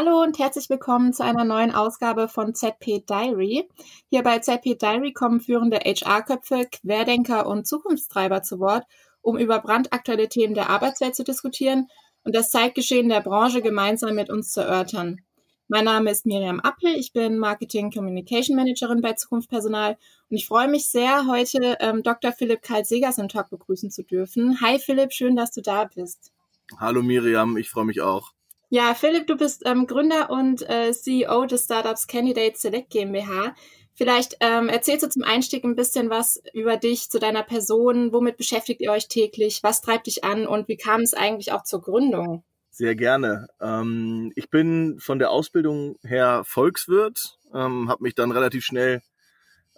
Hallo und herzlich willkommen zu einer neuen Ausgabe von ZP Diary. Hier bei ZP Diary kommen führende HR-Köpfe, Querdenker und Zukunftstreiber zu Wort, um über brandaktuelle Themen der Arbeitswelt zu diskutieren und das Zeitgeschehen der Branche gemeinsam mit uns zu erörtern. Mein Name ist Miriam Appel, ich bin Marketing Communication Managerin bei Zukunft Personal und ich freue mich sehr, heute ähm, Dr. Philipp Karl-Segers im Talk begrüßen zu dürfen. Hi Philipp, schön, dass du da bist. Hallo Miriam, ich freue mich auch. Ja, Philipp, du bist ähm, Gründer und äh, CEO des Startups Candidate Select GmbH. Vielleicht ähm, erzählst du zum Einstieg ein bisschen was über dich, zu deiner Person, womit beschäftigt ihr euch täglich, was treibt dich an und wie kam es eigentlich auch zur Gründung? Sehr gerne. Ähm, ich bin von der Ausbildung her Volkswirt, ähm, habe mich dann relativ schnell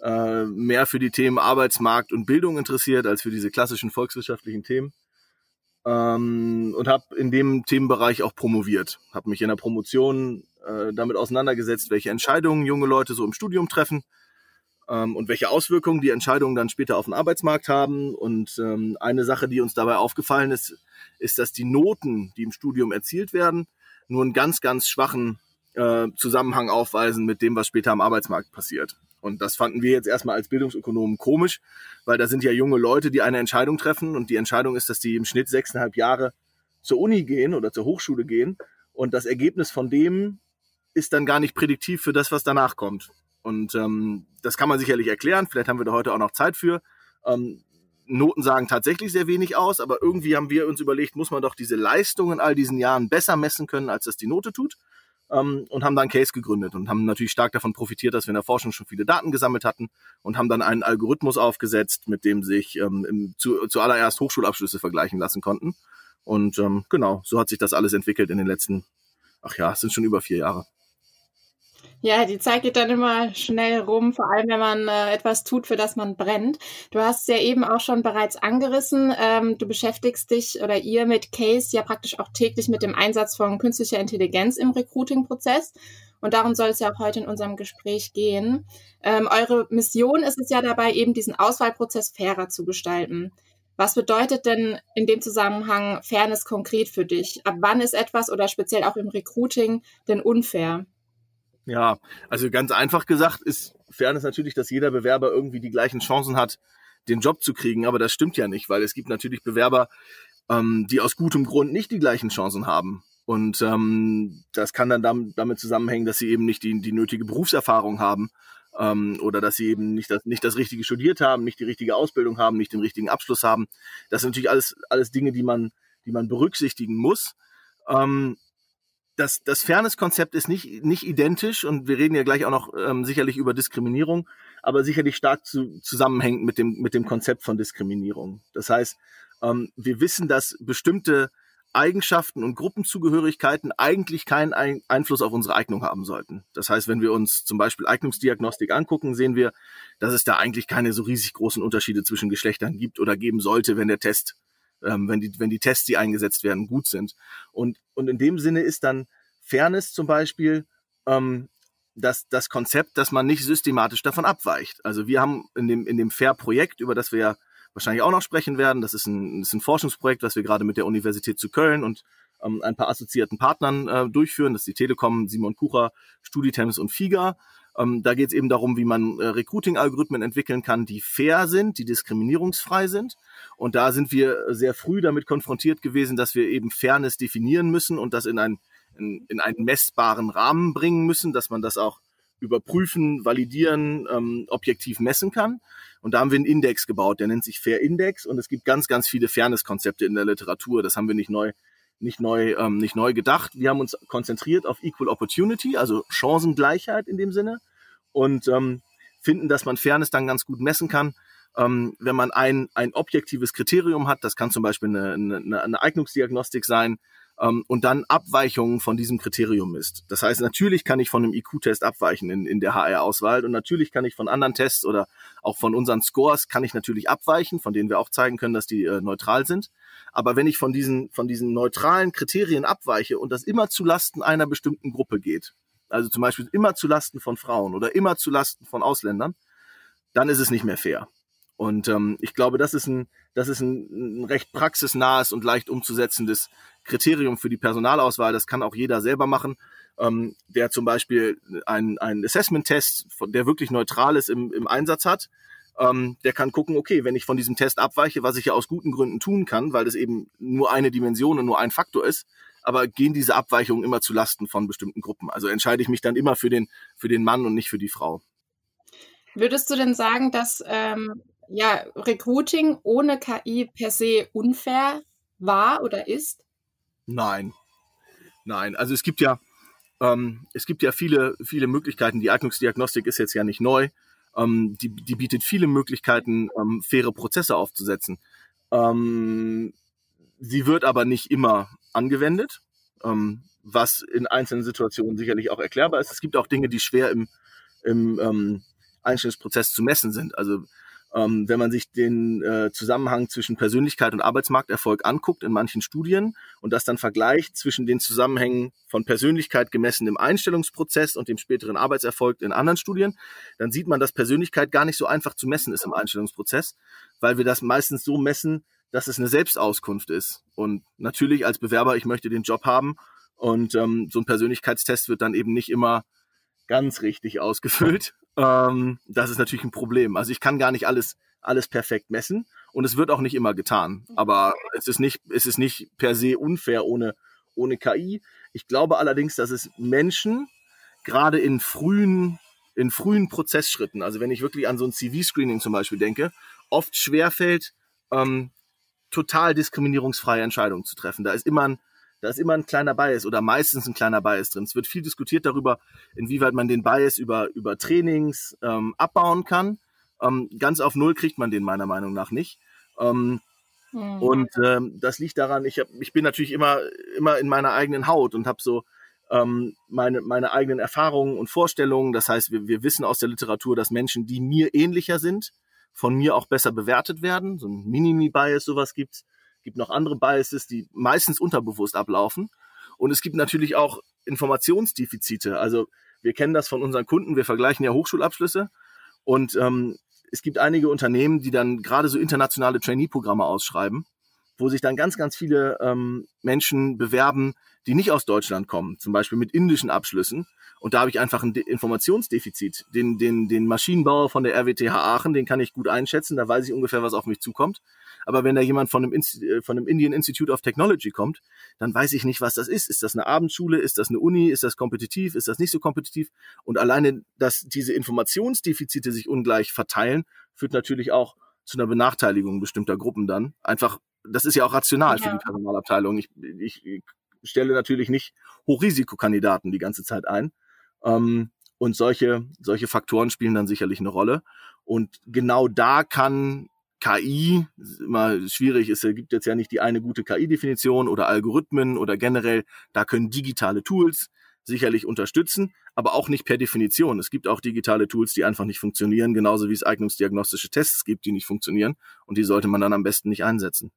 äh, mehr für die Themen Arbeitsmarkt und Bildung interessiert als für diese klassischen volkswirtschaftlichen Themen ähm, und habe in dem Themenbereich auch promoviert. Habe mich in der Promotion äh, damit auseinandergesetzt, welche Entscheidungen junge Leute so im Studium treffen ähm, und welche Auswirkungen die Entscheidungen dann später auf den Arbeitsmarkt haben. Und ähm, eine Sache, die uns dabei aufgefallen ist, ist, dass die Noten, die im Studium erzielt werden, nur einen ganz, ganz schwachen äh, Zusammenhang aufweisen mit dem, was später am Arbeitsmarkt passiert. Und das fanden wir jetzt erstmal als Bildungsökonomen komisch, weil da sind ja junge Leute, die eine Entscheidung treffen und die Entscheidung ist, dass die im Schnitt sechseinhalb Jahre zur Uni gehen oder zur Hochschule gehen und das Ergebnis von dem ist dann gar nicht prädiktiv für das, was danach kommt. Und ähm, das kann man sicherlich erklären. Vielleicht haben wir da heute auch noch Zeit für. Ähm, Noten sagen tatsächlich sehr wenig aus, aber irgendwie haben wir uns überlegt, muss man doch diese Leistung in all diesen Jahren besser messen können, als das die Note tut. Ähm, und haben dann Case gegründet und haben natürlich stark davon profitiert, dass wir in der Forschung schon viele Daten gesammelt hatten und haben dann einen Algorithmus aufgesetzt, mit dem sich ähm, im, zu, zuallererst Hochschulabschlüsse vergleichen lassen konnten. Und ähm, genau, so hat sich das alles entwickelt in den letzten, ach ja, es sind schon über vier Jahre. Ja, die Zeit geht dann immer schnell rum, vor allem wenn man äh, etwas tut, für das man brennt. Du hast es ja eben auch schon bereits angerissen. Ähm, du beschäftigst dich oder ihr mit Case ja praktisch auch täglich mit dem Einsatz von künstlicher Intelligenz im Recruiting-Prozess. Und darum soll es ja auch heute in unserem Gespräch gehen. Ähm, eure Mission ist es ja dabei, eben diesen Auswahlprozess fairer zu gestalten. Was bedeutet denn in dem Zusammenhang Fairness konkret für dich? Ab wann ist etwas oder speziell auch im Recruiting denn unfair? Ja, also ganz einfach gesagt ist Fairness natürlich, dass jeder Bewerber irgendwie die gleichen Chancen hat, den Job zu kriegen. Aber das stimmt ja nicht, weil es gibt natürlich Bewerber, ähm, die aus gutem Grund nicht die gleichen Chancen haben. Und ähm, das kann dann damit, zusammenhängen, dass sie eben nicht die, die nötige Berufserfahrung haben ähm, oder dass sie eben nicht das, nicht das Richtige studiert haben, nicht die richtige Ausbildung haben, nicht den richtigen Abschluss haben. Das sind natürlich alles, alles Dinge, die man, die man berücksichtigen muss. Ähm, das, das Fairness-Konzept ist nicht, nicht identisch und wir reden ja gleich auch noch ähm, sicherlich über Diskriminierung, aber sicherlich stark zu, zusammenhängt mit dem, mit dem Konzept von Diskriminierung. Das heißt, ähm, wir wissen, dass bestimmte Eigenschaften und Gruppenzugehörigkeiten eigentlich keinen Ein Einfluss auf unsere Eignung haben sollten. Das heißt, wenn wir uns zum Beispiel Eignungsdiagnostik angucken, sehen wir, dass es da eigentlich keine so riesig großen Unterschiede zwischen Geschlechtern gibt oder geben sollte, wenn der Test ähm, wenn, die, wenn die Tests, die eingesetzt werden, gut sind. Und, und in dem Sinne ist dann Fairness zum Beispiel ähm, das, das Konzept, dass man nicht systematisch davon abweicht. Also wir haben in dem, in dem Fair-Projekt, über das wir ja wahrscheinlich auch noch sprechen werden, das ist ein, das ist ein Forschungsprojekt, was wir gerade mit der Universität zu Köln und ähm, ein paar assoziierten Partnern äh, durchführen. Das ist die Telekom, Simon Kucher, Studitems und FIGA. Ähm, da geht es eben darum, wie man äh, Recruiting-Algorithmen entwickeln kann, die fair sind, die diskriminierungsfrei sind. Und da sind wir sehr früh damit konfrontiert gewesen, dass wir eben Fairness definieren müssen und das in, ein, in, in einen messbaren Rahmen bringen müssen, dass man das auch überprüfen, validieren, ähm, objektiv messen kann. Und da haben wir einen Index gebaut, der nennt sich Fair Index und es gibt ganz, ganz viele Fairness-Konzepte in der Literatur. Das haben wir nicht neu nicht neu, ähm, nicht neu gedacht. Wir haben uns konzentriert auf Equal Opportunity, also Chancengleichheit in dem Sinne und ähm, finden, dass man Fairness dann ganz gut messen kann, ähm, wenn man ein, ein objektives Kriterium hat. Das kann zum Beispiel eine, eine, eine Eignungsdiagnostik sein ähm, und dann Abweichungen von diesem Kriterium misst. Das heißt, natürlich kann ich von einem IQ-Test abweichen in, in der HR-Auswahl und natürlich kann ich von anderen Tests oder auch von unseren Scores kann ich natürlich abweichen, von denen wir auch zeigen können, dass die äh, neutral sind. Aber wenn ich von diesen, von diesen neutralen Kriterien abweiche und das immer zu Lasten einer bestimmten Gruppe geht, also zum Beispiel immer zu Lasten von Frauen oder immer zu Lasten von Ausländern, dann ist es nicht mehr fair. Und ähm, ich glaube, das ist ein, das ist ein, recht praxisnahes und leicht umzusetzendes Kriterium für die Personalauswahl. Das kann auch jeder selber machen, ähm, der zum Beispiel einen, einen Assessment-Test, der wirklich neutral ist, im, im Einsatz hat. Ähm, der kann gucken, okay, wenn ich von diesem Test abweiche, was ich ja aus guten Gründen tun kann, weil das eben nur eine Dimension und nur ein Faktor ist, aber gehen diese Abweichungen immer zu Lasten von bestimmten Gruppen. Also entscheide ich mich dann immer für den, für den Mann und nicht für die Frau. Würdest du denn sagen, dass ähm, ja, Recruiting ohne KI per se unfair war oder ist? Nein. Nein. Also es gibt ja, ähm, es gibt ja viele, viele Möglichkeiten. Die Eignungsdiagnostik ist jetzt ja nicht neu. Ähm, die, die bietet viele Möglichkeiten, ähm, faire Prozesse aufzusetzen. Ähm, sie wird aber nicht immer angewendet, ähm, was in einzelnen Situationen sicherlich auch erklärbar ist. Es gibt auch Dinge, die schwer im, im ähm, Einstellungsprozess zu messen sind. Also ähm, wenn man sich den äh, Zusammenhang zwischen Persönlichkeit und Arbeitsmarkterfolg anguckt in manchen Studien und das dann vergleicht zwischen den Zusammenhängen von Persönlichkeit gemessen im Einstellungsprozess und dem späteren Arbeitserfolg in anderen Studien, dann sieht man, dass Persönlichkeit gar nicht so einfach zu messen ist im Einstellungsprozess, weil wir das meistens so messen, dass es eine Selbstauskunft ist. Und natürlich als Bewerber, ich möchte den Job haben und ähm, so ein Persönlichkeitstest wird dann eben nicht immer ganz richtig ausgefüllt. Ähm, das ist natürlich ein Problem. Also ich kann gar nicht alles, alles perfekt messen und es wird auch nicht immer getan. Aber es ist nicht, es ist nicht per se unfair ohne, ohne KI. Ich glaube allerdings, dass es Menschen gerade in frühen, in frühen Prozessschritten, also wenn ich wirklich an so ein CV-Screening zum Beispiel denke, oft schwerfällt, ähm, total diskriminierungsfreie Entscheidungen zu treffen. Da ist immer ein da ist immer ein kleiner Bias oder meistens ein kleiner Bias drin. Es wird viel diskutiert darüber, inwieweit man den Bias über, über Trainings ähm, abbauen kann. Ähm, ganz auf Null kriegt man den meiner Meinung nach nicht. Ähm, mhm. Und ähm, das liegt daran, ich, hab, ich bin natürlich immer, immer in meiner eigenen Haut und habe so ähm, meine, meine eigenen Erfahrungen und Vorstellungen. Das heißt, wir, wir wissen aus der Literatur, dass Menschen, die mir ähnlicher sind, von mir auch besser bewertet werden. So ein Minimi-Bias, sowas gibt's gibt noch andere Biases, die meistens unterbewusst ablaufen. Und es gibt natürlich auch Informationsdefizite. Also wir kennen das von unseren Kunden, wir vergleichen ja Hochschulabschlüsse und ähm, es gibt einige Unternehmen, die dann gerade so internationale Trainee-Programme ausschreiben, wo sich dann ganz, ganz viele ähm, Menschen bewerben, die nicht aus Deutschland kommen, zum Beispiel mit indischen Abschlüssen. Und da habe ich einfach ein Informationsdefizit. Den, den, den Maschinenbauer von der RWTH Aachen, den kann ich gut einschätzen, da weiß ich ungefähr, was auf mich zukommt. Aber wenn da jemand von einem, Inst äh, von einem Indian Institute of Technology kommt, dann weiß ich nicht, was das ist. Ist das eine Abendschule? Ist das eine Uni? Ist das kompetitiv? Ist das nicht so kompetitiv? Und alleine, dass diese Informationsdefizite sich ungleich verteilen, führt natürlich auch zu einer Benachteiligung bestimmter Gruppen dann. Einfach, das ist ja auch rational ja. für die Personalabteilung. Ich, ich, ich stelle natürlich nicht Hochrisikokandidaten die ganze Zeit ein. Ähm, und solche, solche Faktoren spielen dann sicherlich eine Rolle. Und genau da kann KI, immer schwierig, es gibt jetzt ja nicht die eine gute KI-Definition oder Algorithmen oder generell, da können digitale Tools sicherlich unterstützen, aber auch nicht per Definition. Es gibt auch digitale Tools, die einfach nicht funktionieren, genauso wie es eignungsdiagnostische Tests gibt, die nicht funktionieren und die sollte man dann am besten nicht einsetzen.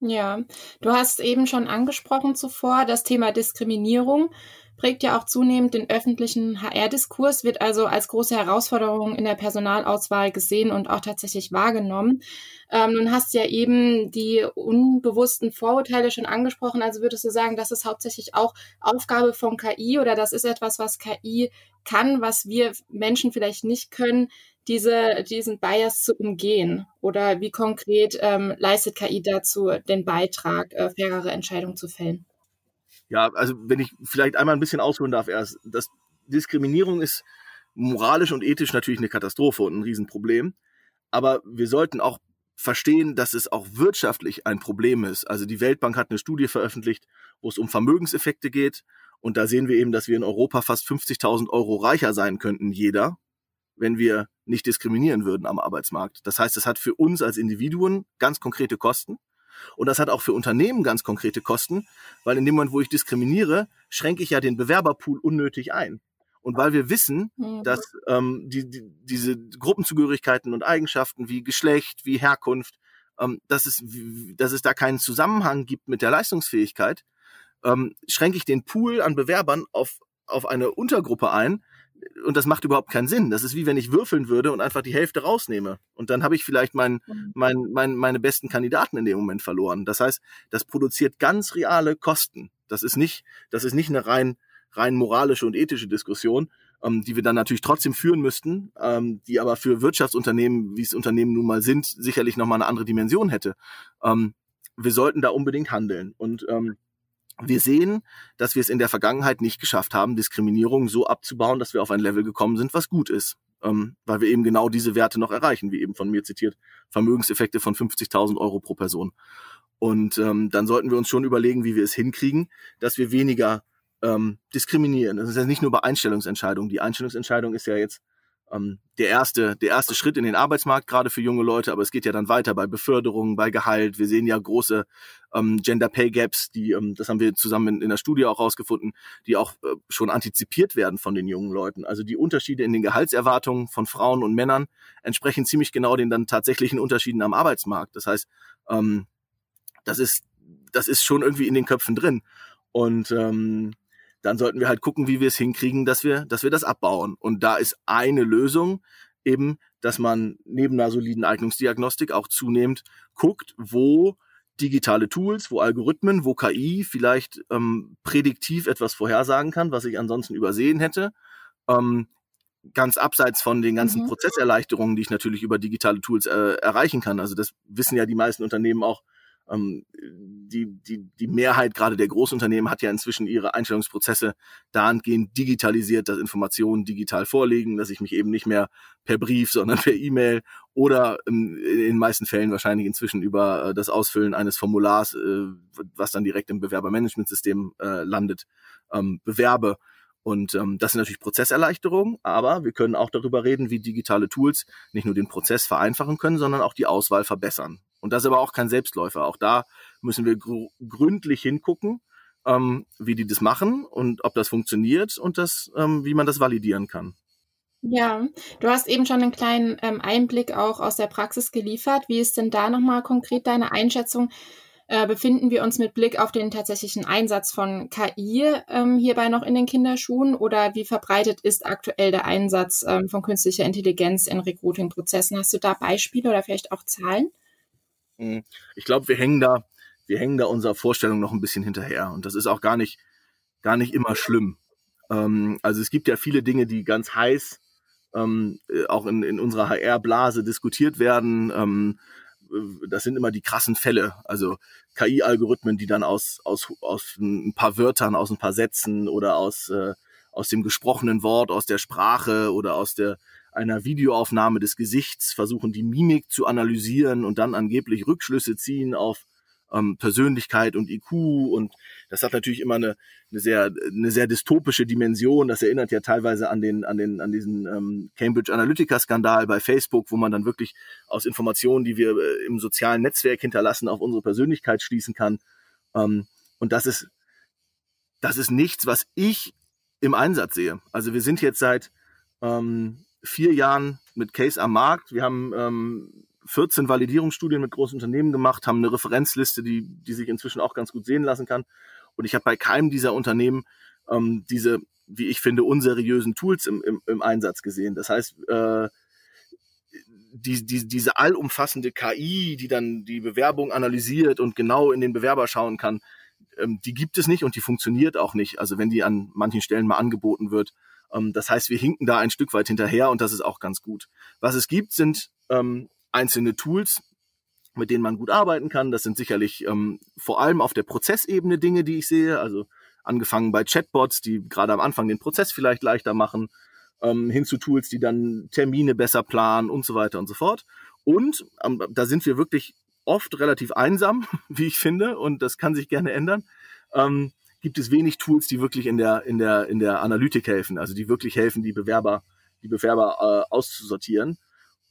Ja, du hast eben schon angesprochen zuvor das Thema Diskriminierung prägt ja auch zunehmend den öffentlichen HR-Diskurs, wird also als große Herausforderung in der Personalauswahl gesehen und auch tatsächlich wahrgenommen. Ähm, nun hast du ja eben die unbewussten Vorurteile schon angesprochen. Also würdest du sagen, das ist hauptsächlich auch Aufgabe von KI oder das ist etwas, was KI kann, was wir Menschen vielleicht nicht können, diese, diesen Bias zu umgehen? Oder wie konkret ähm, leistet KI dazu den Beitrag, äh, fairere Entscheidungen zu fällen? Ja, also wenn ich vielleicht einmal ein bisschen ausholen darf erst, das Diskriminierung ist moralisch und ethisch natürlich eine Katastrophe und ein Riesenproblem. Aber wir sollten auch verstehen, dass es auch wirtschaftlich ein Problem ist. Also die Weltbank hat eine Studie veröffentlicht, wo es um Vermögenseffekte geht. Und da sehen wir eben, dass wir in Europa fast 50.000 Euro reicher sein könnten, jeder, wenn wir nicht diskriminieren würden am Arbeitsmarkt. Das heißt, es hat für uns als Individuen ganz konkrete Kosten. Und das hat auch für Unternehmen ganz konkrete Kosten, weil in dem Moment, wo ich diskriminiere, schränke ich ja den Bewerberpool unnötig ein. Und weil wir wissen, dass ähm, die, die, diese Gruppenzugehörigkeiten und Eigenschaften wie Geschlecht, wie Herkunft, ähm, dass, es, dass es da keinen Zusammenhang gibt mit der Leistungsfähigkeit, ähm, schränke ich den Pool an Bewerbern auf, auf eine Untergruppe ein, und das macht überhaupt keinen Sinn. Das ist wie wenn ich würfeln würde und einfach die Hälfte rausnehme. Und dann habe ich vielleicht mein, mhm. mein, mein, meine besten Kandidaten in dem Moment verloren. Das heißt, das produziert ganz reale Kosten. Das ist nicht, das ist nicht eine rein, rein moralische und ethische Diskussion, ähm, die wir dann natürlich trotzdem führen müssten, ähm, die aber für Wirtschaftsunternehmen, wie es Unternehmen nun mal sind, sicherlich nochmal eine andere Dimension hätte. Ähm, wir sollten da unbedingt handeln. Und ähm, wir sehen, dass wir es in der Vergangenheit nicht geschafft haben, Diskriminierung so abzubauen, dass wir auf ein Level gekommen sind, was gut ist. Ähm, weil wir eben genau diese Werte noch erreichen, wie eben von mir zitiert, Vermögenseffekte von 50.000 Euro pro Person. Und ähm, dann sollten wir uns schon überlegen, wie wir es hinkriegen, dass wir weniger ähm, diskriminieren. Das ist ja nicht nur bei Einstellungsentscheidungen. Die Einstellungsentscheidung ist ja jetzt ähm, der erste, der erste Schritt in den Arbeitsmarkt, gerade für junge Leute, aber es geht ja dann weiter bei Beförderung, bei Gehalt. Wir sehen ja große ähm, Gender Pay Gaps, die, ähm, das haben wir zusammen in, in der Studie auch rausgefunden, die auch äh, schon antizipiert werden von den jungen Leuten. Also die Unterschiede in den Gehaltserwartungen von Frauen und Männern entsprechen ziemlich genau den dann tatsächlichen Unterschieden am Arbeitsmarkt. Das heißt, ähm, das ist, das ist schon irgendwie in den Köpfen drin. Und ähm, dann sollten wir halt gucken, wie wir es hinkriegen, dass wir, dass wir das abbauen. Und da ist eine Lösung eben, dass man neben einer soliden Eignungsdiagnostik auch zunehmend guckt, wo digitale Tools, wo Algorithmen, wo KI vielleicht ähm, prädiktiv etwas vorhersagen kann, was ich ansonsten übersehen hätte. Ähm, ganz abseits von den ganzen mhm. Prozesserleichterungen, die ich natürlich über digitale Tools äh, erreichen kann. Also das wissen ja die meisten Unternehmen auch, ähm, die, die, die Mehrheit gerade der Großunternehmen hat ja inzwischen ihre Einstellungsprozesse dahingehend digitalisiert, dass Informationen digital vorliegen, dass ich mich eben nicht mehr per Brief, sondern per E-Mail oder in, in den meisten Fällen wahrscheinlich inzwischen über äh, das Ausfüllen eines Formulars, äh, was dann direkt im Bewerbermanagementsystem äh, landet, ähm, bewerbe. Und ähm, das sind natürlich Prozesserleichterungen, aber wir können auch darüber reden, wie digitale Tools nicht nur den Prozess vereinfachen können, sondern auch die Auswahl verbessern. Und das ist aber auch kein Selbstläufer. Auch da müssen wir gr gründlich hingucken, ähm, wie die das machen und ob das funktioniert und das, ähm, wie man das validieren kann. Ja, du hast eben schon einen kleinen ähm, Einblick auch aus der Praxis geliefert. Wie ist denn da nochmal konkret deine Einschätzung? Äh, befinden wir uns mit Blick auf den tatsächlichen Einsatz von KI ähm, hierbei noch in den Kinderschuhen oder wie verbreitet ist aktuell der Einsatz ähm, von künstlicher Intelligenz in Recruiting-Prozessen? Hast du da Beispiele oder vielleicht auch Zahlen? Ich glaube, wir hängen da, wir hängen da unserer Vorstellung noch ein bisschen hinterher. Und das ist auch gar nicht, gar nicht immer schlimm. Ähm, also es gibt ja viele Dinge, die ganz heiß ähm, äh, auch in, in unserer HR-Blase diskutiert werden. Ähm, äh, das sind immer die krassen Fälle. Also KI-Algorithmen, die dann aus, aus, aus ein paar Wörtern, aus ein paar Sätzen oder aus, äh, aus dem gesprochenen Wort, aus der Sprache oder aus der einer Videoaufnahme des Gesichts versuchen, die Mimik zu analysieren und dann angeblich Rückschlüsse ziehen auf ähm, Persönlichkeit und IQ und das hat natürlich immer eine, eine sehr eine sehr dystopische Dimension. Das erinnert ja teilweise an den an den an diesen ähm, Cambridge Analytica Skandal bei Facebook, wo man dann wirklich aus Informationen, die wir äh, im sozialen Netzwerk hinterlassen, auf unsere Persönlichkeit schließen kann. Ähm, und das ist das ist nichts, was ich im Einsatz sehe. Also wir sind jetzt seit ähm, vier Jahren mit Case am Markt. Wir haben ähm, 14 Validierungsstudien mit großen Unternehmen gemacht, haben eine Referenzliste, die, die sich inzwischen auch ganz gut sehen lassen kann. Und ich habe bei keinem dieser Unternehmen ähm, diese, wie ich finde, unseriösen Tools im, im, im Einsatz gesehen. Das heißt, äh, die, die, diese allumfassende KI, die dann die Bewerbung analysiert und genau in den Bewerber schauen kann, ähm, die gibt es nicht und die funktioniert auch nicht. Also wenn die an manchen Stellen mal angeboten wird, das heißt, wir hinken da ein Stück weit hinterher und das ist auch ganz gut. Was es gibt, sind ähm, einzelne Tools, mit denen man gut arbeiten kann. Das sind sicherlich ähm, vor allem auf der Prozessebene Dinge, die ich sehe. Also angefangen bei Chatbots, die gerade am Anfang den Prozess vielleicht leichter machen, ähm, hin zu Tools, die dann Termine besser planen und so weiter und so fort. Und ähm, da sind wir wirklich oft relativ einsam, wie ich finde, und das kann sich gerne ändern. Ähm, gibt es wenig Tools, die wirklich in der, in der, in der Analytik helfen, also die wirklich helfen, die Bewerber, die Bewerber äh, auszusortieren.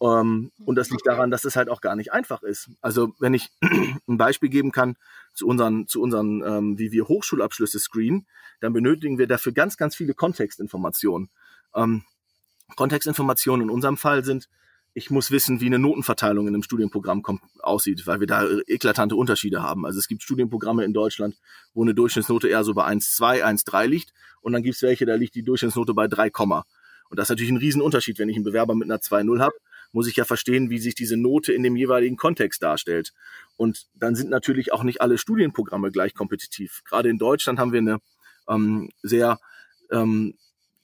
Ähm, und das liegt daran, dass es halt auch gar nicht einfach ist. Also wenn ich ein Beispiel geben kann zu unseren, zu unseren, ähm, wie wir Hochschulabschlüsse screenen, dann benötigen wir dafür ganz, ganz viele Kontextinformationen. Ähm, Kontextinformationen in unserem Fall sind ich muss wissen, wie eine Notenverteilung in einem Studienprogramm kommt, aussieht, weil wir da eklatante Unterschiede haben. Also es gibt Studienprogramme in Deutschland, wo eine Durchschnittsnote eher so bei 1,2, 1,3 liegt und dann gibt es welche, da liegt die Durchschnittsnote bei 3, Und das ist natürlich ein Riesenunterschied, wenn ich einen Bewerber mit einer 2.0 habe, muss ich ja verstehen, wie sich diese Note in dem jeweiligen Kontext darstellt. Und dann sind natürlich auch nicht alle Studienprogramme gleich kompetitiv. Gerade in Deutschland haben wir eine ähm, sehr ähm,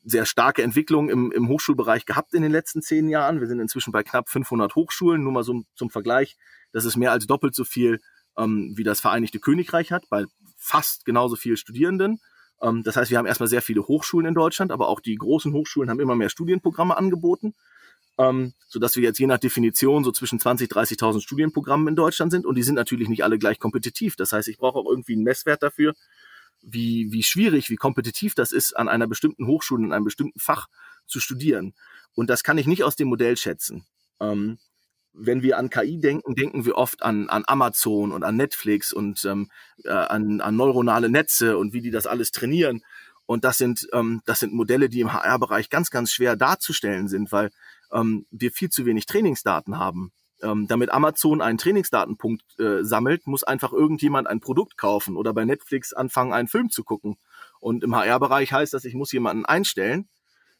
sehr starke Entwicklung im, im Hochschulbereich gehabt in den letzten zehn Jahren. Wir sind inzwischen bei knapp 500 Hochschulen, nur mal so zum Vergleich. Das ist mehr als doppelt so viel, ähm, wie das Vereinigte Königreich hat, bei fast genauso viel Studierenden. Ähm, das heißt, wir haben erstmal sehr viele Hochschulen in Deutschland, aber auch die großen Hochschulen haben immer mehr Studienprogramme angeboten, ähm, sodass wir jetzt je nach Definition so zwischen 20.000, 30.000 Studienprogrammen in Deutschland sind und die sind natürlich nicht alle gleich kompetitiv. Das heißt, ich brauche auch irgendwie einen Messwert dafür, wie, wie schwierig, wie kompetitiv das ist, an einer bestimmten Hochschule, in einem bestimmten Fach zu studieren. Und das kann ich nicht aus dem Modell schätzen. Ähm, wenn wir an KI denken, denken wir oft an, an Amazon und an Netflix und ähm, äh, an, an neuronale Netze und wie die das alles trainieren. Und das sind, ähm, das sind Modelle, die im HR-Bereich ganz, ganz schwer darzustellen sind, weil ähm, wir viel zu wenig Trainingsdaten haben. Ähm, damit Amazon einen Trainingsdatenpunkt äh, sammelt, muss einfach irgendjemand ein Produkt kaufen oder bei Netflix anfangen, einen Film zu gucken. Und im HR-Bereich heißt das, ich muss jemanden einstellen,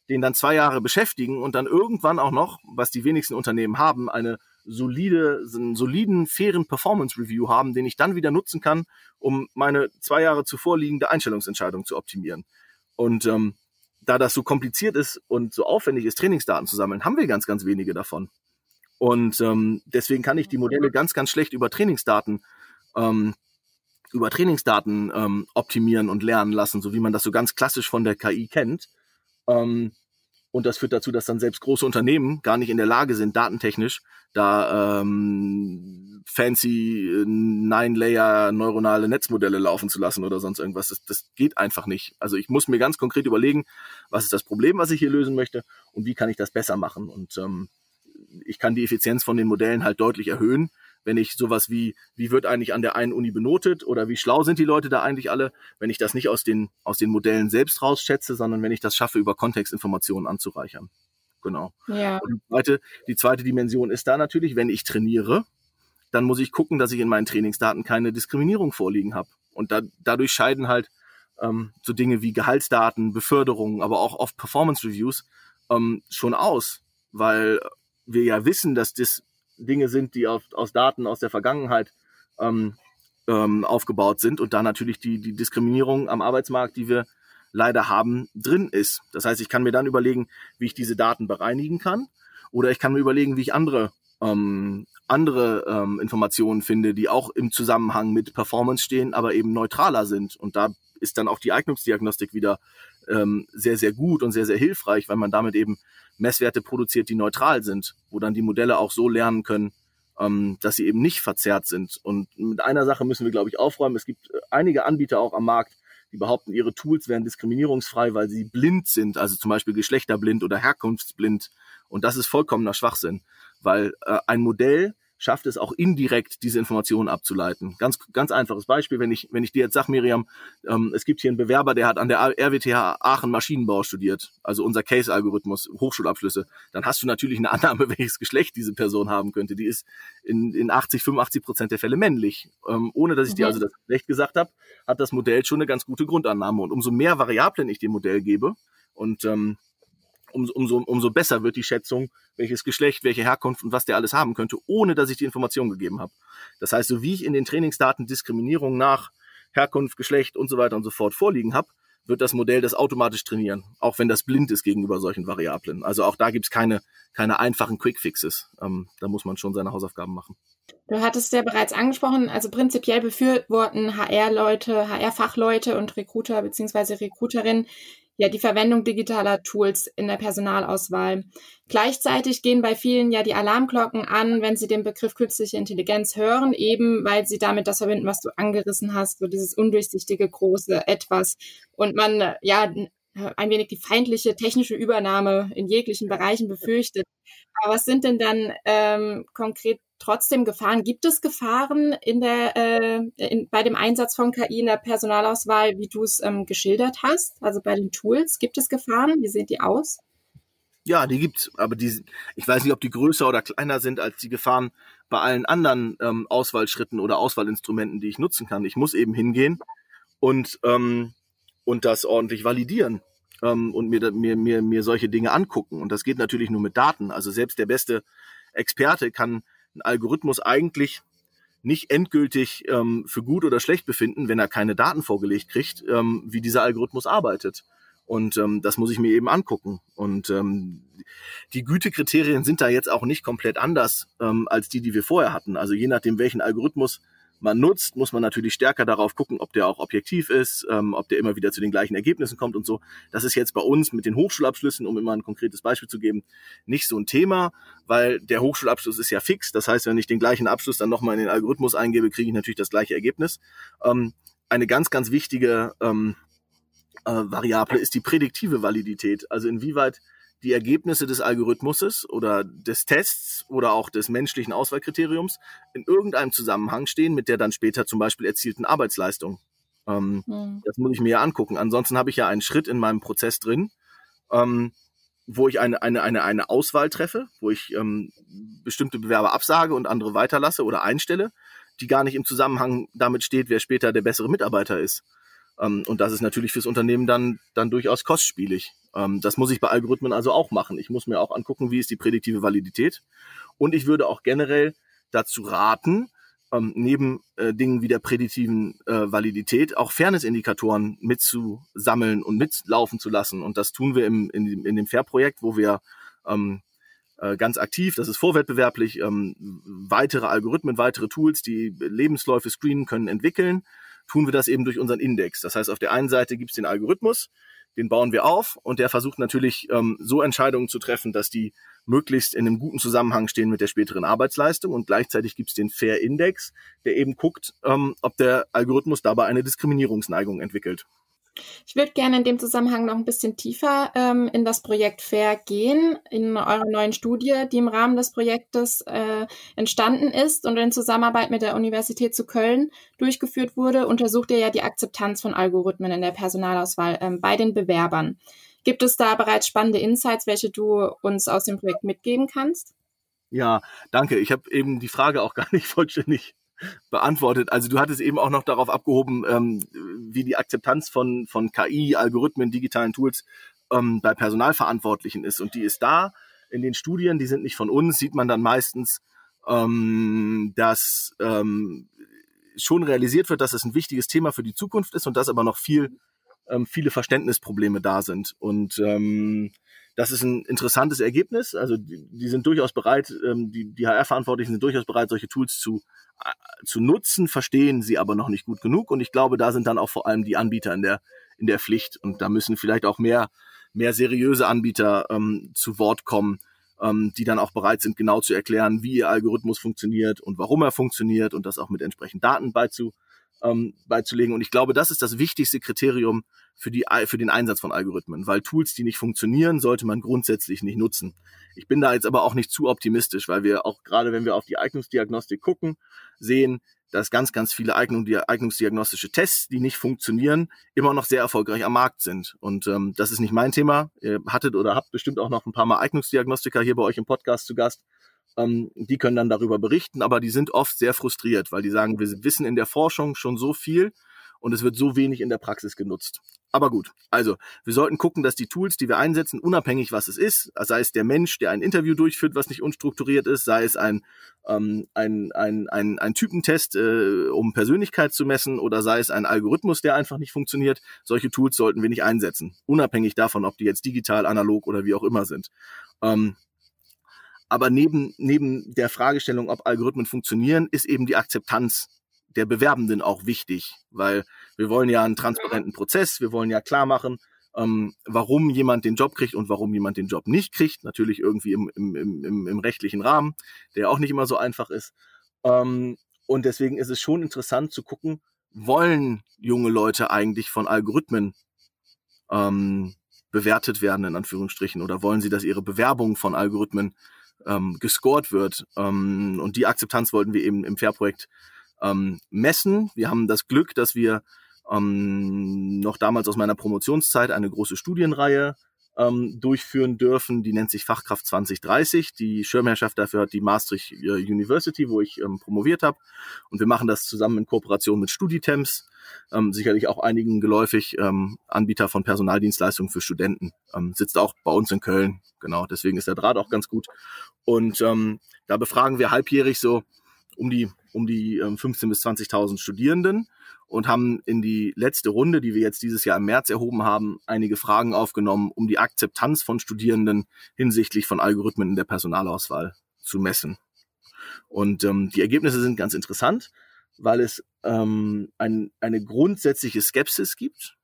den dann zwei Jahre beschäftigen und dann irgendwann auch noch, was die wenigsten Unternehmen haben, eine solide, einen soliden, fairen Performance Review haben, den ich dann wieder nutzen kann, um meine zwei Jahre zuvor liegende Einstellungsentscheidung zu optimieren. Und ähm, da das so kompliziert ist und so aufwendig ist, Trainingsdaten zu sammeln, haben wir ganz, ganz wenige davon. Und ähm, deswegen kann ich die Modelle ganz, ganz schlecht über Trainingsdaten ähm, über Trainingsdaten ähm, optimieren und lernen lassen, so wie man das so ganz klassisch von der KI kennt. Ähm, und das führt dazu, dass dann selbst große Unternehmen gar nicht in der Lage sind, datentechnisch da ähm, fancy äh, Nine-Layer neuronale Netzmodelle laufen zu lassen oder sonst irgendwas. Das, das geht einfach nicht. Also ich muss mir ganz konkret überlegen, was ist das Problem, was ich hier lösen möchte und wie kann ich das besser machen. Und ähm, ich kann die Effizienz von den Modellen halt deutlich erhöhen, wenn ich sowas wie, wie wird eigentlich an der einen Uni benotet oder wie schlau sind die Leute da eigentlich alle, wenn ich das nicht aus den, aus den Modellen selbst rausschätze, sondern wenn ich das schaffe, über Kontextinformationen anzureichern. Genau. Ja. Und die zweite, die zweite Dimension ist da natürlich, wenn ich trainiere, dann muss ich gucken, dass ich in meinen Trainingsdaten keine Diskriminierung vorliegen habe. Und da, dadurch scheiden halt ähm, so Dinge wie Gehaltsdaten, Beförderungen, aber auch oft Performance Reviews ähm, schon aus, weil wir ja wissen, dass das Dinge sind, die auf, aus Daten aus der Vergangenheit ähm, ähm, aufgebaut sind und da natürlich die, die Diskriminierung am Arbeitsmarkt, die wir leider haben, drin ist. Das heißt, ich kann mir dann überlegen, wie ich diese Daten bereinigen kann oder ich kann mir überlegen, wie ich andere ähm, andere ähm, Informationen finde, die auch im Zusammenhang mit Performance stehen, aber eben neutraler sind. Und da ist dann auch die Eignungsdiagnostik wieder ähm, sehr, sehr gut und sehr, sehr hilfreich, weil man damit eben Messwerte produziert, die neutral sind, wo dann die Modelle auch so lernen können, ähm, dass sie eben nicht verzerrt sind. Und mit einer Sache müssen wir, glaube ich, aufräumen. Es gibt äh, einige Anbieter auch am Markt, die behaupten, ihre Tools wären diskriminierungsfrei, weil sie blind sind, also zum Beispiel geschlechterblind oder herkunftsblind. Und das ist vollkommener Schwachsinn, weil äh, ein Modell schafft es auch indirekt, diese Informationen abzuleiten. Ganz, ganz einfaches Beispiel, wenn ich, wenn ich dir jetzt sage, Miriam, ähm, es gibt hier einen Bewerber, der hat an der RWTH Aachen Maschinenbau studiert, also unser Case-Algorithmus, Hochschulabschlüsse, dann hast du natürlich eine Annahme, welches Geschlecht diese Person haben könnte. Die ist in, in 80, 85 Prozent der Fälle männlich. Ähm, ohne dass ich dir mhm. also das Recht gesagt habe, hat das Modell schon eine ganz gute Grundannahme. Und umso mehr Variablen ich dem Modell gebe und ähm, umso, umso, umso besser wird die Schätzung, welches Geschlecht, welche Herkunft und was der alles haben könnte, ohne dass ich die Information gegeben habe. Das heißt, so wie ich in den Trainingsdaten Diskriminierung nach Herkunft, Geschlecht und so weiter und so fort vorliegen habe, wird das Modell das automatisch trainieren, auch wenn das blind ist gegenüber solchen Variablen. Also auch da gibt's keine, keine einfachen Quickfixes. Ähm, da muss man schon seine Hausaufgaben machen. Du hattest ja bereits angesprochen, also prinzipiell befürworten HR-Leute, HR-Fachleute und Recruiter bzw. Recruiterinnen ja die Verwendung digitaler Tools in der Personalauswahl. Gleichzeitig gehen bei vielen ja die Alarmglocken an, wenn sie den Begriff künstliche Intelligenz hören, eben weil sie damit das verbinden, was du angerissen hast, so dieses undurchsichtige große Etwas und man ja ein wenig die feindliche technische Übernahme in jeglichen Bereichen befürchtet. Aber was sind denn dann ähm, konkret trotzdem Gefahren? Gibt es Gefahren in der, äh, in, bei dem Einsatz von KI in der Personalauswahl, wie du es ähm, geschildert hast? Also bei den Tools, gibt es Gefahren? Wie sehen die aus? Ja, die gibt's, aber die, ich weiß nicht, ob die größer oder kleiner sind als die Gefahren bei allen anderen ähm, Auswahlschritten oder Auswahlinstrumenten, die ich nutzen kann. Ich muss eben hingehen und ähm, und das ordentlich validieren. ähm, und mir, mir, mir, mir solche Dinge angucken. Und das geht natürlich nur mit Daten. Also selbst der beste Experte kann einen Algorithmus eigentlich nicht endgültig ähm, für gut oder schlecht befinden, wenn er keine Daten vorgelegt kriegt, ähm, wie dieser Algorithmus arbeitet. Und ähm, das muss ich mir eben angucken. Und ähm, die Gütekriterien sind da jetzt auch nicht komplett anders ähm, als die, die wir vorher hatten. Also je nachdem, welchen Algorithmus man nutzt, muss man natürlich stärker darauf gucken, ob der auch objektiv ist, ähm, ob der immer wieder zu den gleichen Ergebnissen kommt und so. Das ist jetzt bei uns mit den Hochschulabschlüssen, um immer ein konkretes Beispiel zu geben, nicht so ein Thema, weil der Hochschulabschluss ist ja fix. Das heißt, wenn ich den gleichen Abschluss dann nochmal in den Algorithmus eingebe, kriege ich natürlich das gleiche Ergebnis. Ähm, eine ganz, ganz wichtige ähm, äh, Variable ist die prädiktive Validität. Also inwieweit die Ergebnisse des Algorithmuses oder des Tests oder auch des menschlichen Auswahlkriteriums in irgendeinem Zusammenhang stehen mit der dann später zum Beispiel erzielten Arbeitsleistung. Ähm, mhm. Das muss ich mir ja angucken. Ansonsten habe ich ja einen Schritt in meinem Prozess drin, ähm, wo ich eine, eine, eine, eine Auswahl treffe, wo ich ähm, bestimmte Bewerber absage und andere weiterlasse oder einstelle, die gar nicht im Zusammenhang damit steht, wer später der bessere Mitarbeiter ist. Ähm, und das ist natürlich fürs Unternehmen dann, dann durchaus kostspielig. Ähm, das muss ich bei Algorithmen also auch machen. Ich muss mir auch angucken, wie ist die prädiktive Validität. Und ich würde auch generell dazu raten, ähm, neben äh, Dingen wie der prädiktiven äh, Validität auch Fairness-Indikatoren mitzusammeln und mitlaufen zu lassen. Und das tun wir im, in, in dem Fair-Projekt, wo wir äh, ganz aktiv, das ist vorwettbewerblich, weitere Algorithmen, weitere Tools, die Lebensläufe screenen können, entwickeln tun wir das eben durch unseren Index. Das heißt, auf der einen Seite gibt es den Algorithmus, den bauen wir auf und der versucht natürlich ähm, so Entscheidungen zu treffen, dass die möglichst in einem guten Zusammenhang stehen mit der späteren Arbeitsleistung und gleichzeitig gibt es den Fair Index, der eben guckt, ähm, ob der Algorithmus dabei eine Diskriminierungsneigung entwickelt. Ich würde gerne in dem Zusammenhang noch ein bisschen tiefer ähm, in das Projekt FAIR gehen, in eurer neuen Studie, die im Rahmen des Projektes äh, entstanden ist und in Zusammenarbeit mit der Universität zu Köln durchgeführt wurde, untersucht ihr ja die Akzeptanz von Algorithmen in der Personalauswahl ähm, bei den Bewerbern. Gibt es da bereits spannende Insights, welche du uns aus dem Projekt mitgeben kannst? Ja, danke. Ich habe eben die Frage auch gar nicht vollständig beantwortet. Also du hattest eben auch noch darauf abgehoben, ähm, wie die Akzeptanz von, von KI, Algorithmen, digitalen Tools ähm, bei Personalverantwortlichen ist. Und die ist da. In den Studien, die sind nicht von uns, sieht man dann meistens, ähm, dass ähm, schon realisiert wird, dass es ein wichtiges Thema für die Zukunft ist und dass aber noch viel, ähm, viele Verständnisprobleme da sind. Und ähm, das ist ein interessantes Ergebnis. Also die, die sind durchaus bereit, ähm, die, die HR-Verantwortlichen sind durchaus bereit, solche Tools zu zu nutzen, verstehen sie aber noch nicht gut genug. Und ich glaube, da sind dann auch vor allem die Anbieter in der, in der Pflicht. Und da müssen vielleicht auch mehr, mehr seriöse Anbieter ähm, zu Wort kommen, ähm, die dann auch bereit sind, genau zu erklären, wie ihr Algorithmus funktioniert und warum er funktioniert und das auch mit entsprechenden Daten beizu, ähm, beizulegen. Und ich glaube, das ist das wichtigste Kriterium für, die, für den Einsatz von Algorithmen, weil Tools, die nicht funktionieren, sollte man grundsätzlich nicht nutzen. Ich bin da jetzt aber auch nicht zu optimistisch, weil wir auch gerade, wenn wir auf die Eignungsdiagnostik gucken, sehen, dass ganz, ganz viele eignungsdiagnostische Tests, die nicht funktionieren, immer noch sehr erfolgreich am Markt sind. Und ähm, das ist nicht mein Thema. Ihr hattet oder habt bestimmt auch noch ein paar Mal Eignungsdiagnostiker hier bei euch im Podcast zu Gast. Ähm, die können dann darüber berichten, aber die sind oft sehr frustriert, weil die sagen, wir wissen in der Forschung schon so viel und es wird so wenig in der Praxis genutzt. Aber gut, also wir sollten gucken, dass die Tools, die wir einsetzen, unabhängig was es ist, sei es der Mensch, der ein Interview durchführt, was nicht unstrukturiert ist, sei es ein, ähm, ein, ein, ein, ein Typentest, äh, um Persönlichkeit zu messen, oder sei es ein Algorithmus, der einfach nicht funktioniert, solche Tools sollten wir nicht einsetzen, unabhängig davon, ob die jetzt digital, analog oder wie auch immer sind. Ähm, aber neben, neben der Fragestellung, ob Algorithmen funktionieren, ist eben die Akzeptanz der Bewerbenden auch wichtig, weil wir wollen ja einen transparenten Prozess, wir wollen ja klar machen, ähm, warum jemand den Job kriegt und warum jemand den Job nicht kriegt. Natürlich irgendwie im, im, im, im rechtlichen Rahmen, der auch nicht immer so einfach ist. Ähm, und deswegen ist es schon interessant zu gucken, wollen junge Leute eigentlich von Algorithmen ähm, bewertet werden, in Anführungsstrichen, oder wollen sie, dass ihre Bewerbung von Algorithmen ähm, gescored wird? Ähm, und die Akzeptanz wollten wir eben im Fair-Projekt ähm, messen. Wir haben das Glück, dass wir ähm, noch damals aus meiner Promotionszeit eine große Studienreihe ähm, durchführen dürfen. Die nennt sich Fachkraft 2030. Die Schirmherrschaft dafür hat die Maastricht äh, University, wo ich ähm, promoviert habe. Und wir machen das zusammen in Kooperation mit Studitems, ähm, sicherlich auch einigen geläufig, ähm, Anbieter von Personaldienstleistungen für Studenten. Ähm, sitzt auch bei uns in Köln. Genau, deswegen ist der Draht auch ganz gut. Und ähm, da befragen wir halbjährig so um die um die ähm, 15 bis 20.000 Studierenden und haben in die letzte Runde, die wir jetzt dieses Jahr im März erhoben haben, einige Fragen aufgenommen, um die Akzeptanz von Studierenden hinsichtlich von Algorithmen in der Personalauswahl zu messen. Und ähm, die Ergebnisse sind ganz interessant, weil es ähm, ein, eine grundsätzliche Skepsis gibt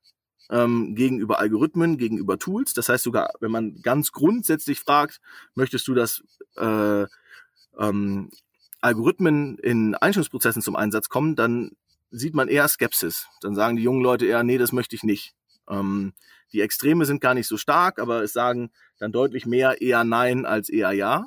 ähm, gegenüber Algorithmen, gegenüber Tools. Das heißt sogar, wenn man ganz grundsätzlich fragt, möchtest du das äh, ähm, Algorithmen in Einstellungsprozessen zum Einsatz kommen, dann sieht man eher Skepsis. Dann sagen die jungen Leute eher, nee, das möchte ich nicht. Ähm, die Extreme sind gar nicht so stark, aber es sagen dann deutlich mehr eher Nein als eher Ja.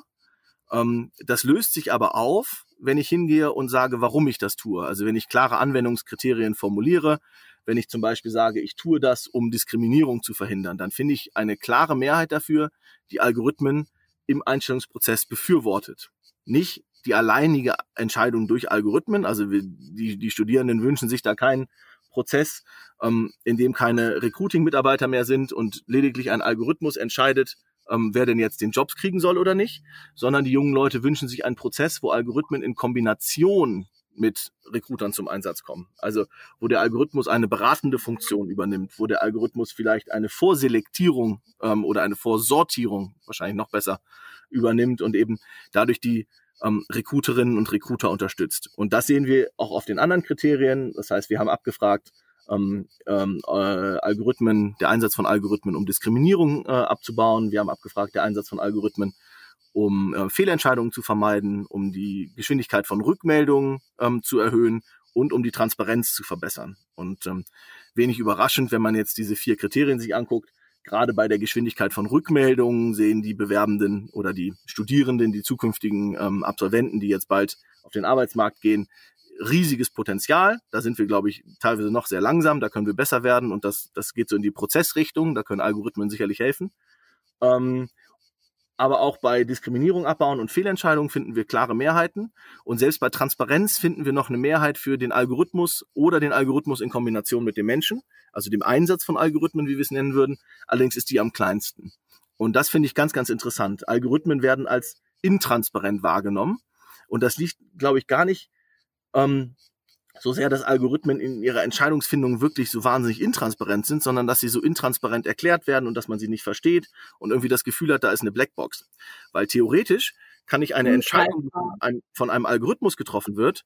Ähm, das löst sich aber auf, wenn ich hingehe und sage, warum ich das tue. Also wenn ich klare Anwendungskriterien formuliere, wenn ich zum Beispiel sage, ich tue das, um Diskriminierung zu verhindern, dann finde ich eine klare Mehrheit dafür, die Algorithmen im Einstellungsprozess befürwortet. Nicht die alleinige Entscheidung durch Algorithmen. Also die, die Studierenden wünschen sich da keinen Prozess, ähm, in dem keine Recruiting-Mitarbeiter mehr sind und lediglich ein Algorithmus entscheidet, ähm, wer denn jetzt den Jobs kriegen soll oder nicht, sondern die jungen Leute wünschen sich einen Prozess, wo Algorithmen in Kombination mit Recruitern zum Einsatz kommen. Also wo der Algorithmus eine beratende Funktion übernimmt, wo der Algorithmus vielleicht eine Vorselektierung ähm, oder eine Vorsortierung, wahrscheinlich noch besser, übernimmt und eben dadurch die ähm, Recruiterinnen und Recruiter unterstützt. Und das sehen wir auch auf den anderen Kriterien. Das heißt, wir haben abgefragt, ähm, ähm, äh, Algorithmen, der Einsatz von Algorithmen, um Diskriminierung äh, abzubauen. Wir haben abgefragt, der Einsatz von Algorithmen, um äh, Fehlentscheidungen zu vermeiden, um die Geschwindigkeit von Rückmeldungen ähm, zu erhöhen und um die Transparenz zu verbessern. Und ähm, wenig überraschend, wenn man jetzt diese vier Kriterien sich anguckt, Gerade bei der Geschwindigkeit von Rückmeldungen sehen die Bewerbenden oder die Studierenden, die zukünftigen ähm, Absolventen, die jetzt bald auf den Arbeitsmarkt gehen, riesiges Potenzial. Da sind wir, glaube ich, teilweise noch sehr langsam. Da können wir besser werden und das, das geht so in die Prozessrichtung. Da können Algorithmen sicherlich helfen. Ähm, aber auch bei Diskriminierung abbauen und Fehlentscheidungen finden wir klare Mehrheiten. Und selbst bei Transparenz finden wir noch eine Mehrheit für den Algorithmus oder den Algorithmus in Kombination mit dem Menschen, also dem Einsatz von Algorithmen, wie wir es nennen würden. Allerdings ist die am kleinsten. Und das finde ich ganz, ganz interessant. Algorithmen werden als intransparent wahrgenommen. Und das liegt, glaube ich, gar nicht ähm, so sehr, dass Algorithmen in ihrer Entscheidungsfindung wirklich so wahnsinnig intransparent sind, sondern dass sie so intransparent erklärt werden und dass man sie nicht versteht und irgendwie das Gefühl hat, da ist eine Blackbox. Weil theoretisch kann ich eine Entscheidung, die von einem Algorithmus getroffen wird,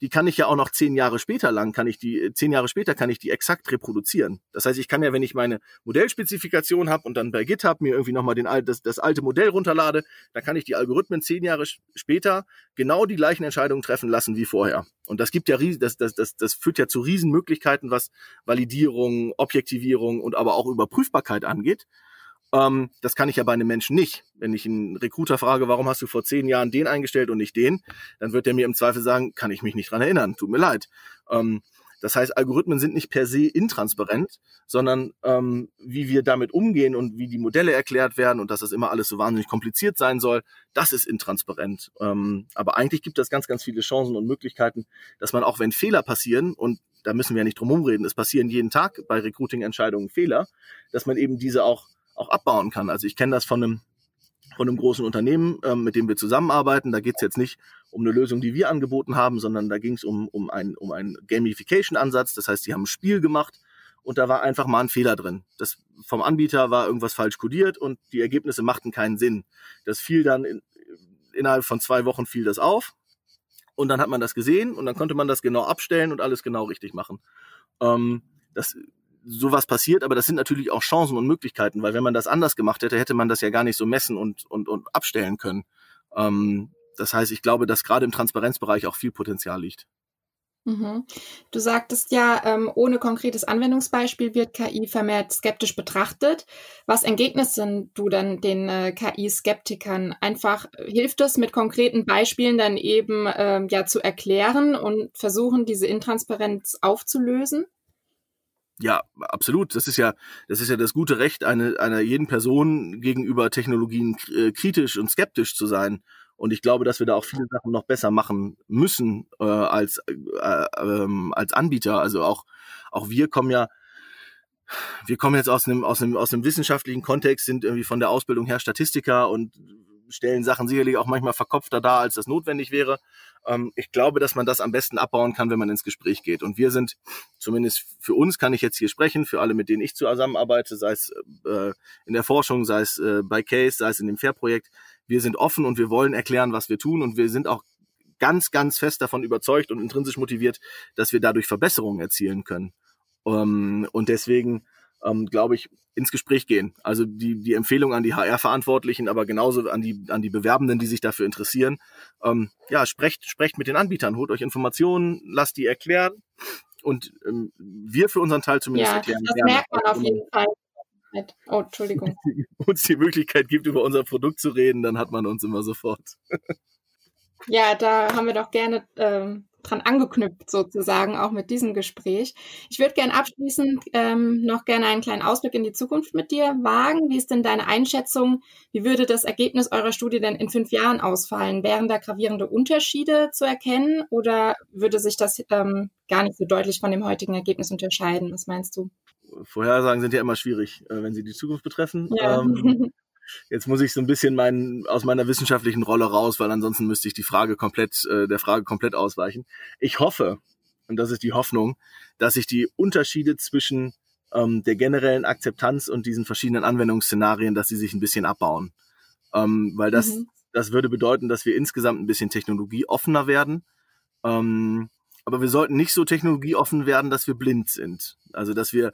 die kann ich ja auch noch zehn Jahre später lang, kann ich die, zehn Jahre später kann ich die exakt reproduzieren. Das heißt, ich kann ja, wenn ich meine Modellspezifikation habe und dann bei GitHub mir irgendwie nochmal den, das, das alte Modell runterlade, dann kann ich die Algorithmen zehn Jahre später genau die gleichen Entscheidungen treffen lassen wie vorher. Und das gibt ja, das, das, das, das führt ja zu Riesenmöglichkeiten, was Validierung, Objektivierung und aber auch Überprüfbarkeit angeht. Ähm, das kann ich ja bei einem Menschen nicht. Wenn ich einen Recruiter frage, warum hast du vor zehn Jahren den eingestellt und nicht den, dann wird er mir im Zweifel sagen, kann ich mich nicht dran erinnern, tut mir leid. Ähm, das heißt, Algorithmen sind nicht per se intransparent, sondern ähm, wie wir damit umgehen und wie die Modelle erklärt werden und dass das immer alles so wahnsinnig kompliziert sein soll, das ist intransparent. Ähm, aber eigentlich gibt es ganz, ganz viele Chancen und Möglichkeiten, dass man auch wenn Fehler passieren und da müssen wir ja nicht drum rumreden, es passieren jeden Tag bei Recruiting-Entscheidungen Fehler, dass man eben diese auch auch abbauen kann. Also ich kenne das von einem von einem großen Unternehmen, ähm, mit dem wir zusammenarbeiten. Da geht es jetzt nicht um eine Lösung, die wir angeboten haben, sondern da ging es um, um, ein, um einen Gamification-Ansatz. Das heißt, die haben ein Spiel gemacht und da war einfach mal ein Fehler drin. Das vom Anbieter war irgendwas falsch kodiert und die Ergebnisse machten keinen Sinn. Das fiel dann in, innerhalb von zwei Wochen fiel das auf und dann hat man das gesehen und dann konnte man das genau abstellen und alles genau richtig machen. Ähm, das sowas passiert, aber das sind natürlich auch Chancen und Möglichkeiten, weil wenn man das anders gemacht hätte, hätte man das ja gar nicht so messen und, und, und abstellen können. Ähm, das heißt, ich glaube, dass gerade im Transparenzbereich auch viel Potenzial liegt. Mhm. Du sagtest ja, ähm, ohne konkretes Anwendungsbeispiel wird KI vermehrt skeptisch betrachtet. Was entgegnest du dann den äh, KI-Skeptikern? Einfach äh, hilft es mit konkreten Beispielen dann eben ähm, ja zu erklären und versuchen, diese Intransparenz aufzulösen? Ja, absolut. Das ist ja, das ist ja das gute Recht einer, einer jeden Person gegenüber Technologien äh, kritisch und skeptisch zu sein. Und ich glaube, dass wir da auch viele Sachen noch besser machen müssen äh, als äh, ähm, als Anbieter. Also auch auch wir kommen ja wir kommen jetzt aus einem aus einem aus einem wissenschaftlichen Kontext, sind irgendwie von der Ausbildung her Statistiker und stellen Sachen sicherlich auch manchmal verkopfter dar, als das notwendig wäre. Ähm, ich glaube, dass man das am besten abbauen kann, wenn man ins Gespräch geht. Und wir sind, zumindest für uns kann ich jetzt hier sprechen, für alle, mit denen ich zusammenarbeite, sei es äh, in der Forschung, sei es äh, bei Case, sei es in dem Fair-Projekt. Wir sind offen und wir wollen erklären, was wir tun und wir sind auch ganz, ganz fest davon überzeugt und intrinsisch motiviert, dass wir dadurch Verbesserungen erzielen können. Ähm, und deswegen ähm, glaube ich, ins Gespräch gehen. Also die, die Empfehlung an die HR-Verantwortlichen, aber genauso an die, an die Bewerbenden, die sich dafür interessieren. Ähm, ja, sprecht, sprecht mit den Anbietern, holt euch Informationen, lasst die erklären. Und ähm, wir für unseren Teil zumindest ja, erklären. Das gerne. merkt man auf jeden Fall. Oh, Entschuldigung. uns die Möglichkeit gibt, über unser Produkt zu reden, dann hat man uns immer sofort. ja, da haben wir doch gerne ähm, dran angeknüpft sozusagen, auch mit diesem Gespräch. Ich würde gerne abschließend ähm, noch gerne einen kleinen Ausblick in die Zukunft mit dir wagen. Wie ist denn deine Einschätzung? Wie würde das Ergebnis eurer Studie denn in fünf Jahren ausfallen? Wären da gravierende Unterschiede zu erkennen oder würde sich das ähm, gar nicht so deutlich von dem heutigen Ergebnis unterscheiden? Was meinst du? Vorhersagen sind ja immer schwierig, äh, wenn sie die Zukunft betreffen. Ja. Ähm, Jetzt muss ich so ein bisschen mein, aus meiner wissenschaftlichen Rolle raus, weil ansonsten müsste ich die Frage komplett, äh, der Frage komplett ausweichen. Ich hoffe, und das ist die Hoffnung, dass sich die Unterschiede zwischen ähm, der generellen Akzeptanz und diesen verschiedenen Anwendungsszenarien, dass sie sich ein bisschen abbauen. Ähm, weil das, mhm. das würde bedeuten, dass wir insgesamt ein bisschen technologieoffener werden. Ähm, aber wir sollten nicht so technologieoffen werden, dass wir blind sind. Also dass wir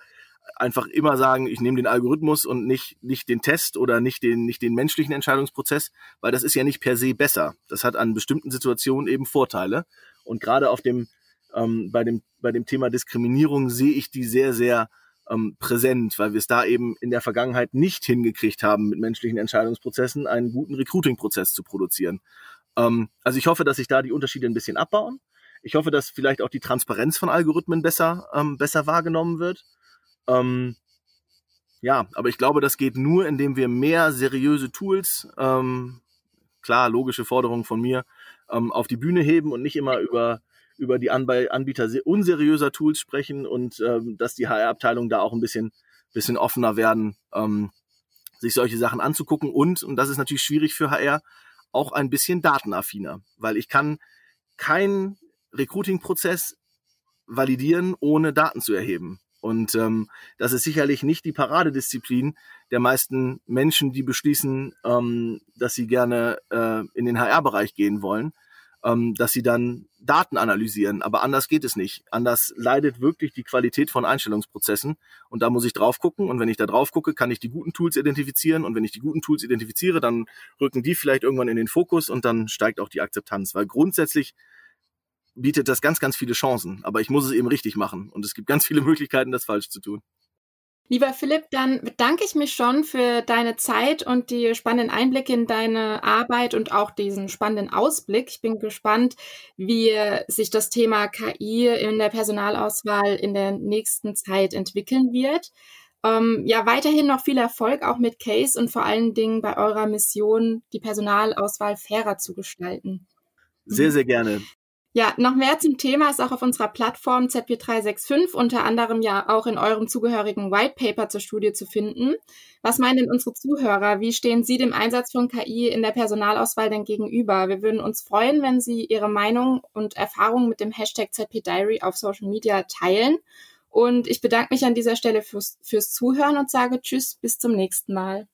einfach immer sagen, ich nehme den Algorithmus und nicht, nicht den Test oder nicht den, nicht den menschlichen Entscheidungsprozess, weil das ist ja nicht per se besser. Das hat an bestimmten Situationen eben Vorteile. Und gerade auf dem, ähm, bei dem, bei dem Thema Diskriminierung sehe ich die sehr, sehr ähm, präsent, weil wir es da eben in der Vergangenheit nicht hingekriegt haben, mit menschlichen Entscheidungsprozessen einen guten Recruiting-Prozess zu produzieren. Ähm, also ich hoffe, dass sich da die Unterschiede ein bisschen abbauen. Ich hoffe, dass vielleicht auch die Transparenz von Algorithmen besser, ähm, besser wahrgenommen wird. Ähm, ja, aber ich glaube, das geht nur, indem wir mehr seriöse Tools, ähm, klar, logische Forderungen von mir, ähm, auf die Bühne heben und nicht immer über über die Anbieter unseriöser Tools sprechen und ähm, dass die HR-Abteilungen da auch ein bisschen bisschen offener werden, ähm, sich solche Sachen anzugucken und und das ist natürlich schwierig für HR auch ein bisschen datenaffiner, weil ich kann keinen Recruiting-Prozess validieren, ohne Daten zu erheben. Und ähm, das ist sicherlich nicht die Paradedisziplin der meisten Menschen, die beschließen, ähm, dass sie gerne äh, in den HR-Bereich gehen wollen, ähm, dass sie dann Daten analysieren. Aber anders geht es nicht. Anders leidet wirklich die Qualität von Einstellungsprozessen. Und da muss ich drauf gucken. Und wenn ich da drauf gucke, kann ich die guten Tools identifizieren. Und wenn ich die guten Tools identifiziere, dann rücken die vielleicht irgendwann in den Fokus und dann steigt auch die Akzeptanz. Weil grundsätzlich bietet das ganz, ganz viele Chancen. Aber ich muss es eben richtig machen. Und es gibt ganz viele Möglichkeiten, das falsch zu tun. Lieber Philipp, dann bedanke ich mich schon für deine Zeit und die spannenden Einblicke in deine Arbeit und auch diesen spannenden Ausblick. Ich bin gespannt, wie sich das Thema KI in der Personalauswahl in der nächsten Zeit entwickeln wird. Ähm, ja, weiterhin noch viel Erfolg auch mit Case und vor allen Dingen bei eurer Mission, die Personalauswahl fairer zu gestalten. Sehr, sehr gerne. Ja, noch mehr zum Thema ist auch auf unserer Plattform ZP365 unter anderem ja auch in eurem zugehörigen White Paper zur Studie zu finden. Was meinen denn unsere Zuhörer? Wie stehen Sie dem Einsatz von KI in der Personalauswahl denn gegenüber? Wir würden uns freuen, wenn Sie Ihre Meinung und Erfahrungen mit dem Hashtag ZPDiary auf Social Media teilen. Und ich bedanke mich an dieser Stelle fürs, fürs Zuhören und sage Tschüss, bis zum nächsten Mal.